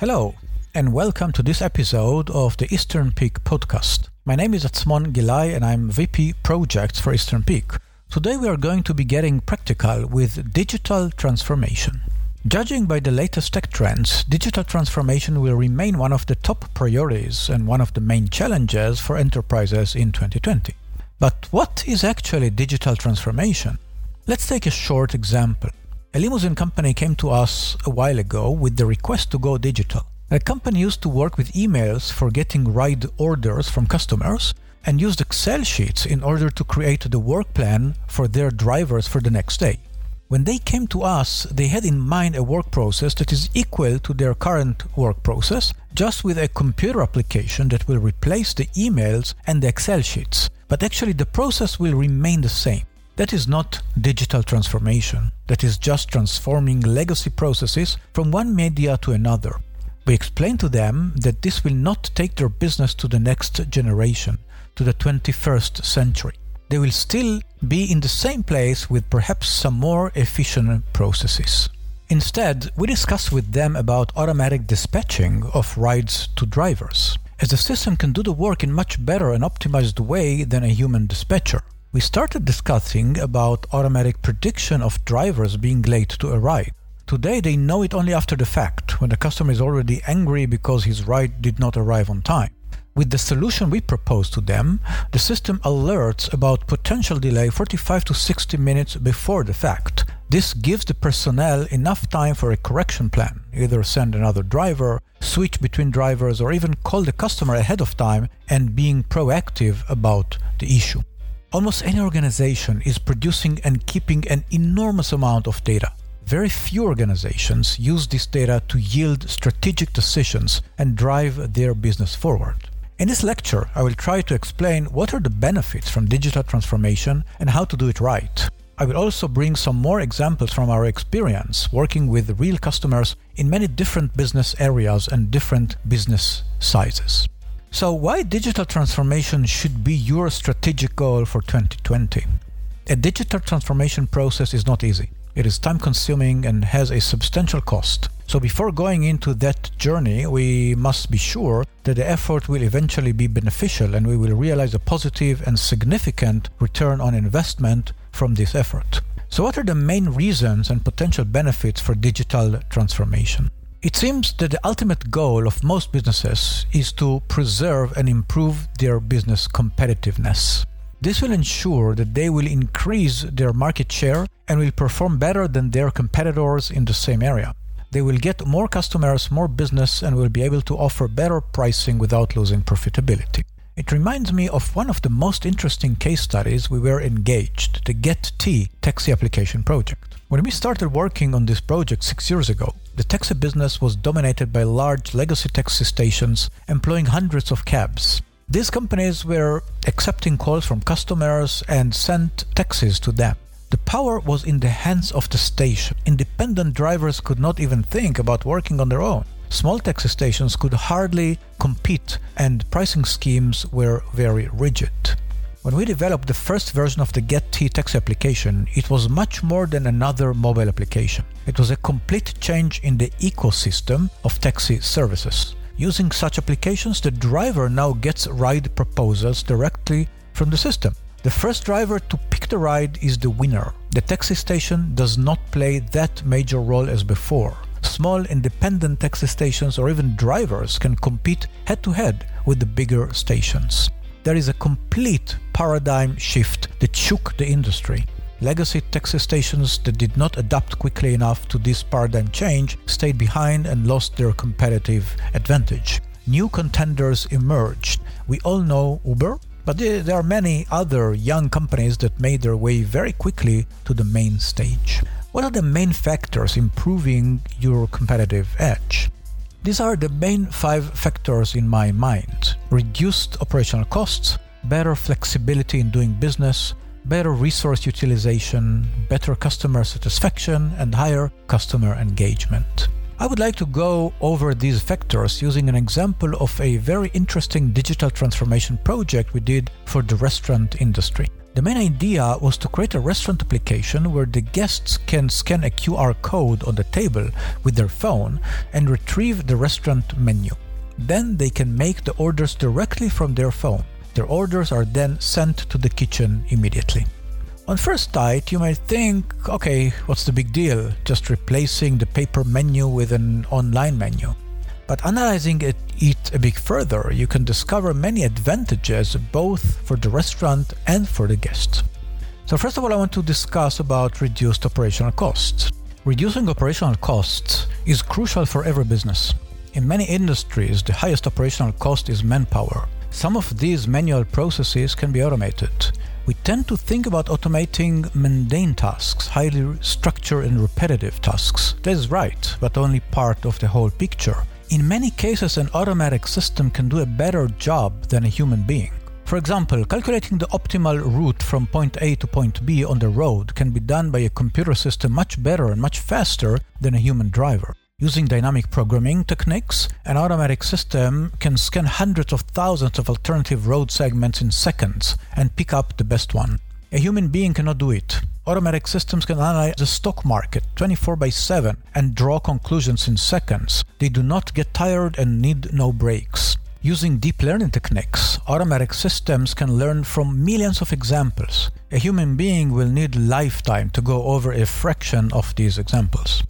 Hello, and welcome to this episode of the Eastern Peak podcast. My name is Atzmon Gilai, and I'm VP Projects for Eastern Peak. Today we are going to be getting practical with digital transformation. Judging by the latest tech trends, digital transformation will remain one of the top priorities and one of the main challenges for enterprises in 2020. But what is actually digital transformation? Let's take a short example. A limousine company came to us a while ago with the request to go digital. The company used to work with emails for getting ride orders from customers and used Excel sheets in order to create the work plan for their drivers for the next day. When they came to us, they had in mind a work process that is equal to their current work process, just with a computer application that will replace the emails and the Excel sheets. But actually, the process will remain the same. That is not digital transformation. That is just transforming legacy processes from one media to another. We explain to them that this will not take their business to the next generation, to the 21st century. They will still be in the same place with perhaps some more efficient processes. Instead, we discuss with them about automatic dispatching of rides to drivers, as the system can do the work in much better and optimized way than a human dispatcher. We started discussing about automatic prediction of drivers being late to a ride. Today they know it only after the fact, when the customer is already angry because his ride did not arrive on time. With the solution we propose to them, the system alerts about potential delay 45 to 60 minutes before the fact. This gives the personnel enough time for a correction plan, either send another driver, switch between drivers, or even call the customer ahead of time and being proactive about the issue. Almost any organization is producing and keeping an enormous amount of data. Very few organizations use this data to yield strategic decisions and drive their business forward. In this lecture, I will try to explain what are the benefits from digital transformation and how to do it right. I will also bring some more examples from our experience working with real customers in many different business areas and different business sizes. So, why digital transformation should be your strategic goal for 2020? A digital transformation process is not easy. It is time consuming and has a substantial cost. So before going into that journey, we must be sure that the effort will eventually be beneficial and we will realize a positive and significant return on investment from this effort. So what are the main reasons and potential benefits for digital transformation? It seems that the ultimate goal of most businesses is to preserve and improve their business competitiveness. This will ensure that they will increase their market share and will perform better than their competitors in the same area. They will get more customers, more business, and will be able to offer better pricing without losing profitability. It reminds me of one of the most interesting case studies we were engaged, the Gett taxi application project. When we started working on this project six years ago, the taxi business was dominated by large legacy taxi stations employing hundreds of cabs. These companies were accepting calls from customers and sent taxis to them. The power was in the hands of the station. Independent drivers could not even think about working on their own. Small taxi stations could hardly compete, and pricing schemes were very rigid. When we developed the first version of the Gett taxi application, it was much more than another mobile application. It was a complete change in the ecosystem of taxi services. Using such applications, the driver now gets ride proposals directly from the system. The first driver to pick the ride is the winner. The taxi station does not play that major role as before. Small independent taxi stations or even drivers can compete head to head with the bigger stations. There is a complete paradigm shift that shook the industry. Legacy taxi stations that did not adapt quickly enough to this paradigm change stayed behind and lost their competitive advantage. New contenders emerged. We all know Uber, but there are many other young companies that made their way very quickly to the main stage. What are the main factors improving your competitive edge? These are the main five factors in my mind reduced operational costs, better flexibility in doing business, better resource utilization, better customer satisfaction, and higher customer engagement. I would like to go over these factors using an example of a very interesting digital transformation project we did for the restaurant industry. The main idea was to create a restaurant application where the guests can scan a QR code on the table with their phone and retrieve the restaurant menu. Then they can make the orders directly from their phone. Their orders are then sent to the kitchen immediately. On first sight, you might think, okay, what's the big deal? Just replacing the paper menu with an online menu. But analyzing it, it a bit further, you can discover many advantages both for the restaurant and for the guest. So first of all, I want to discuss about reduced operational costs. Reducing operational costs is crucial for every business. In many industries, the highest operational cost is manpower. Some of these manual processes can be automated. We tend to think about automating mundane tasks, highly structured and repetitive tasks. That is right, but only part of the whole picture. In many cases, an automatic system can do a better job than a human being. For example, calculating the optimal route from point A to point B on the road can be done by a computer system much better and much faster than a human driver. Using dynamic programming techniques, an automatic system can scan hundreds of thousands of alternative road segments in seconds and pick up the best one. A human being cannot do it. Automatic systems can analyze the stock market 24 by 7 and draw conclusions in seconds. They do not get tired and need no breaks. Using deep learning techniques, automatic systems can learn from millions of examples. A human being will need lifetime to go over a fraction of these examples.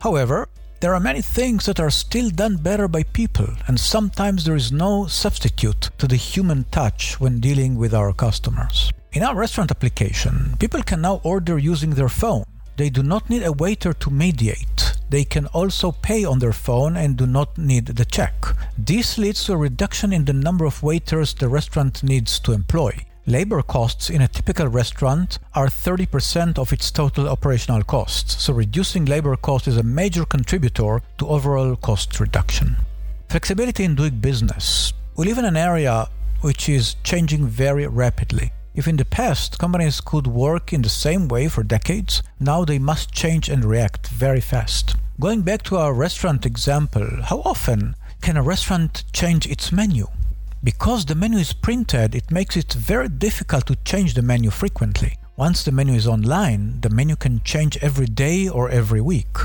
However, there are many things that are still done better by people, and sometimes there is no substitute to the human touch when dealing with our customers. In our restaurant application, people can now order using their phone. They do not need a waiter to mediate. They can also pay on their phone and do not need the check. This leads to a reduction in the number of waiters the restaurant needs to employ. Labor costs in a typical restaurant are 30% of its total operational costs, so reducing labor cost is a major contributor to overall cost reduction. Flexibility in doing business. We live in an area which is changing very rapidly. If in the past companies could work in the same way for decades, now they must change and react very fast. Going back to our restaurant example, how often can a restaurant change its menu? Because the menu is printed, it makes it very difficult to change the menu frequently. Once the menu is online, the menu can change every day or every week.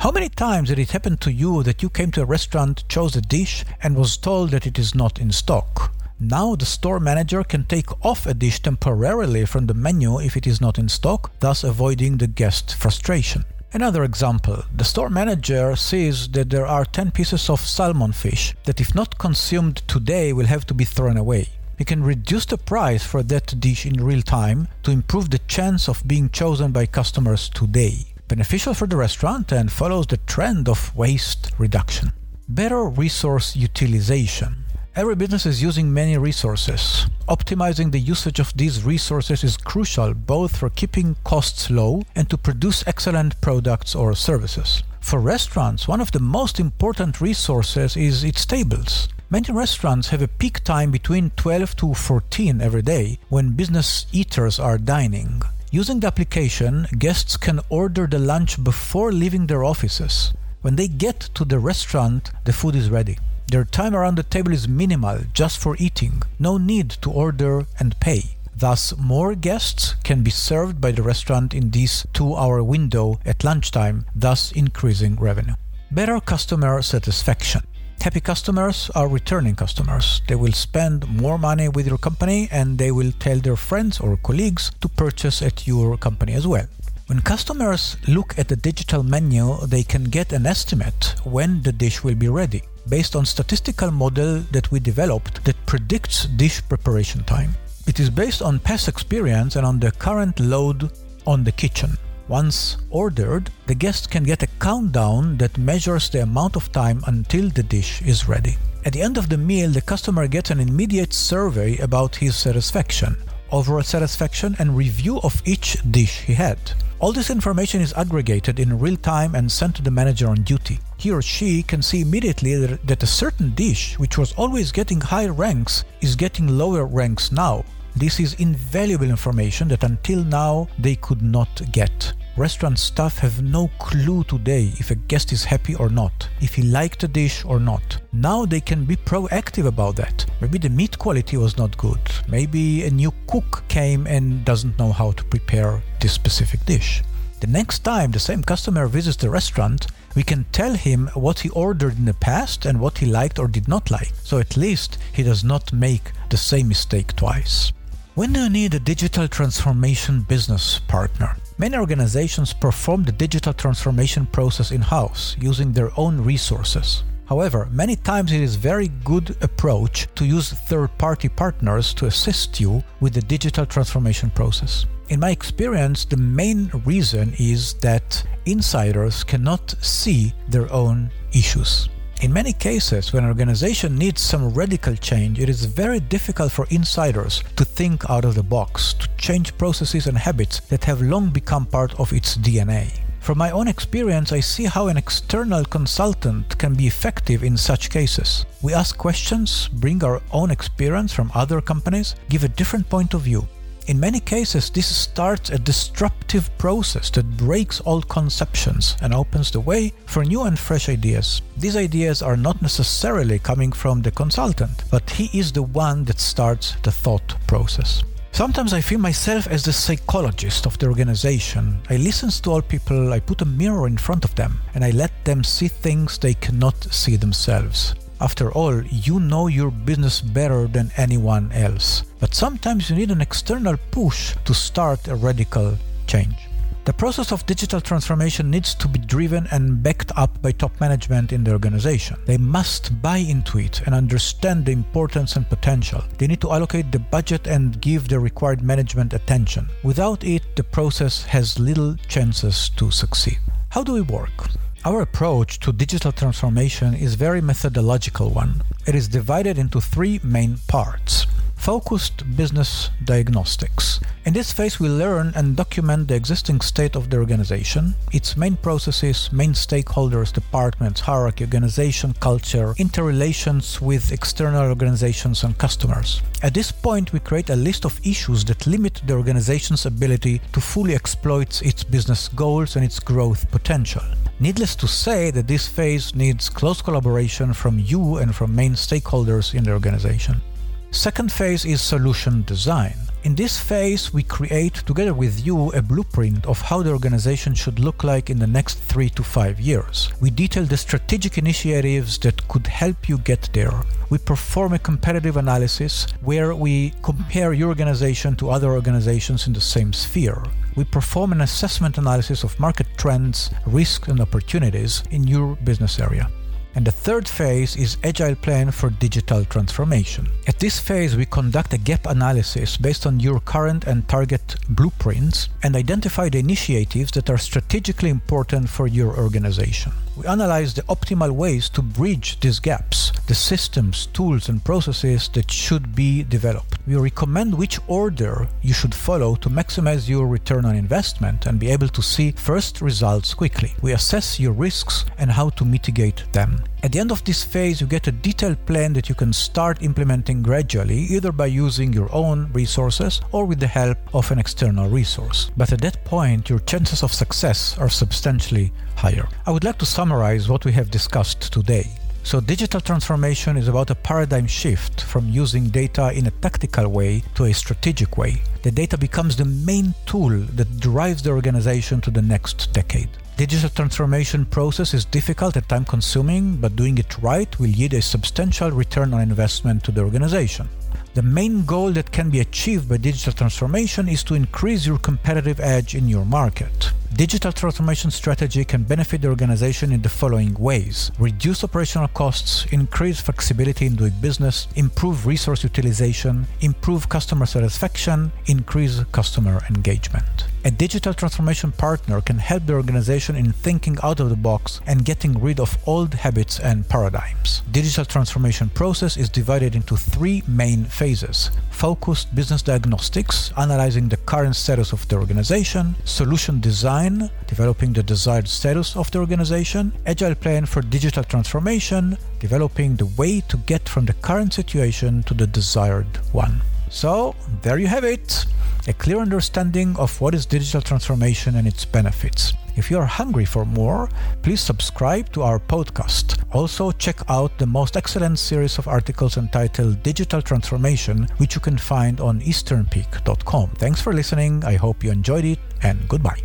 How many times did it happen to you that you came to a restaurant, chose a dish, and was told that it is not in stock? Now the store manager can take off a dish temporarily from the menu if it is not in stock, thus avoiding the guest frustration. Another example, the store manager sees that there are 10 pieces of salmon fish that if not consumed today will have to be thrown away. He can reduce the price for that dish in real time to improve the chance of being chosen by customers today. Beneficial for the restaurant and follows the trend of waste reduction. Better resource utilization. Every business is using many resources. Optimizing the usage of these resources is crucial both for keeping costs low and to produce excellent products or services. For restaurants, one of the most important resources is its tables. Many restaurants have a peak time between 12 to 14 every day when business eaters are dining. Using the application, guests can order the lunch before leaving their offices. When they get to the restaurant, the food is ready. Their time around the table is minimal, just for eating. No need to order and pay. Thus, more guests can be served by the restaurant in this two hour window at lunchtime, thus increasing revenue. Better customer satisfaction. Happy customers are returning customers. They will spend more money with your company and they will tell their friends or colleagues to purchase at your company as well. When customers look at the digital menu, they can get an estimate when the dish will be ready based on statistical model that we developed that predicts dish preparation time. It is based on past experience and on the current load on the kitchen. Once ordered, the guest can get a countdown that measures the amount of time until the dish is ready. At the end of the meal, the customer gets an immediate survey about his satisfaction, overall satisfaction, and review of each dish he had. All this information is aggregated in real time and sent to the manager on duty. He or she can see immediately that a certain dish, which was always getting high ranks, is getting lower ranks now. This is invaluable information that until now they could not get. Restaurant staff have no clue today if a guest is happy or not, if he liked the dish or not. Now they can be proactive about that. Maybe the meat quality was not good. Maybe a new cook came and doesn't know how to prepare this specific dish. The next time the same customer visits the restaurant, we can tell him what he ordered in the past and what he liked or did not like, so at least he does not make the same mistake twice. When do you need a digital transformation business partner? Many organizations perform the digital transformation process in house using their own resources. However, many times it is very good approach to use third-party partners to assist you with the digital transformation process. In my experience, the main reason is that insiders cannot see their own issues. In many cases, when an organization needs some radical change, it is very difficult for insiders to think out of the box, to change processes and habits that have long become part of its DNA. From my own experience, I see how an external consultant can be effective in such cases. We ask questions, bring our own experience from other companies, give a different point of view, in many cases, this starts a disruptive process that breaks old conceptions and opens the way for new and fresh ideas. These ideas are not necessarily coming from the consultant, but he is the one that starts the thought process. Sometimes I feel myself as the psychologist of the organization. I listen to all people, I put a mirror in front of them, and I let them see things they cannot see themselves. After all, you know your business better than anyone else. But sometimes you need an external push to start a radical change. The process of digital transformation needs to be driven and backed up by top management in the organization. They must buy into it and understand the importance and potential. They need to allocate the budget and give the required management attention. Without it, the process has little chances to succeed. How do we work? Our approach to digital transformation is very methodological one. It is divided into three main parts. Focused business diagnostics. In this phase, we learn and document the existing state of the organization, its main processes, main stakeholders, departments, hierarchy, organization, culture, interrelations with external organizations and customers. At this point, we create a list of issues that limit the organization's ability to fully exploit its business goals and its growth potential. Needless to say that this phase needs close collaboration from you and from main stakeholders in the organization. Second phase is solution design. In this phase, we create together with you a blueprint of how the organization should look like in the next three to five years. We detail the strategic initiatives that could help you get there. We perform a competitive analysis where we compare your organization to other organizations in the same sphere. We perform an assessment analysis of market trends, risks, and opportunities in your business area. And the third phase is Agile Plan for Digital Transformation. At this phase, we conduct a gap analysis based on your current and target blueprints and identify the initiatives that are strategically important for your organization. We analyze the optimal ways to bridge these gaps, the systems, tools, and processes that should be developed. We recommend which order you should follow to maximize your return on investment and be able to see first results quickly. We assess your risks and how to mitigate them. At the end of this phase, you get a detailed plan that you can start implementing gradually, either by using your own resources or with the help of an external resource. But at that point, your chances of success are substantially higher. I would like to summarize what we have discussed today. So, digital transformation is about a paradigm shift from using data in a tactical way to a strategic way. The data becomes the main tool that drives the organization to the next decade. Digital transformation process is difficult and time consuming, but doing it right will yield a substantial return on investment to the organization. The main goal that can be achieved by digital transformation is to increase your competitive edge in your market. Digital transformation strategy can benefit the organization in the following ways reduce operational costs, increase flexibility in doing business, improve resource utilization, improve customer satisfaction, increase customer engagement. A digital transformation partner can help the organization in thinking out of the box and getting rid of old habits and paradigms. Digital transformation process is divided into three main phases. Focused business diagnostics, analyzing the current status of the organization, solution design, developing the desired status of the organization, agile plan for digital transformation, developing the way to get from the current situation to the desired one. So, there you have it a clear understanding of what is digital transformation and its benefits. If you are hungry for more, please subscribe to our podcast. Also, check out the most excellent series of articles entitled Digital Transformation, which you can find on easternpeak.com. Thanks for listening. I hope you enjoyed it, and goodbye.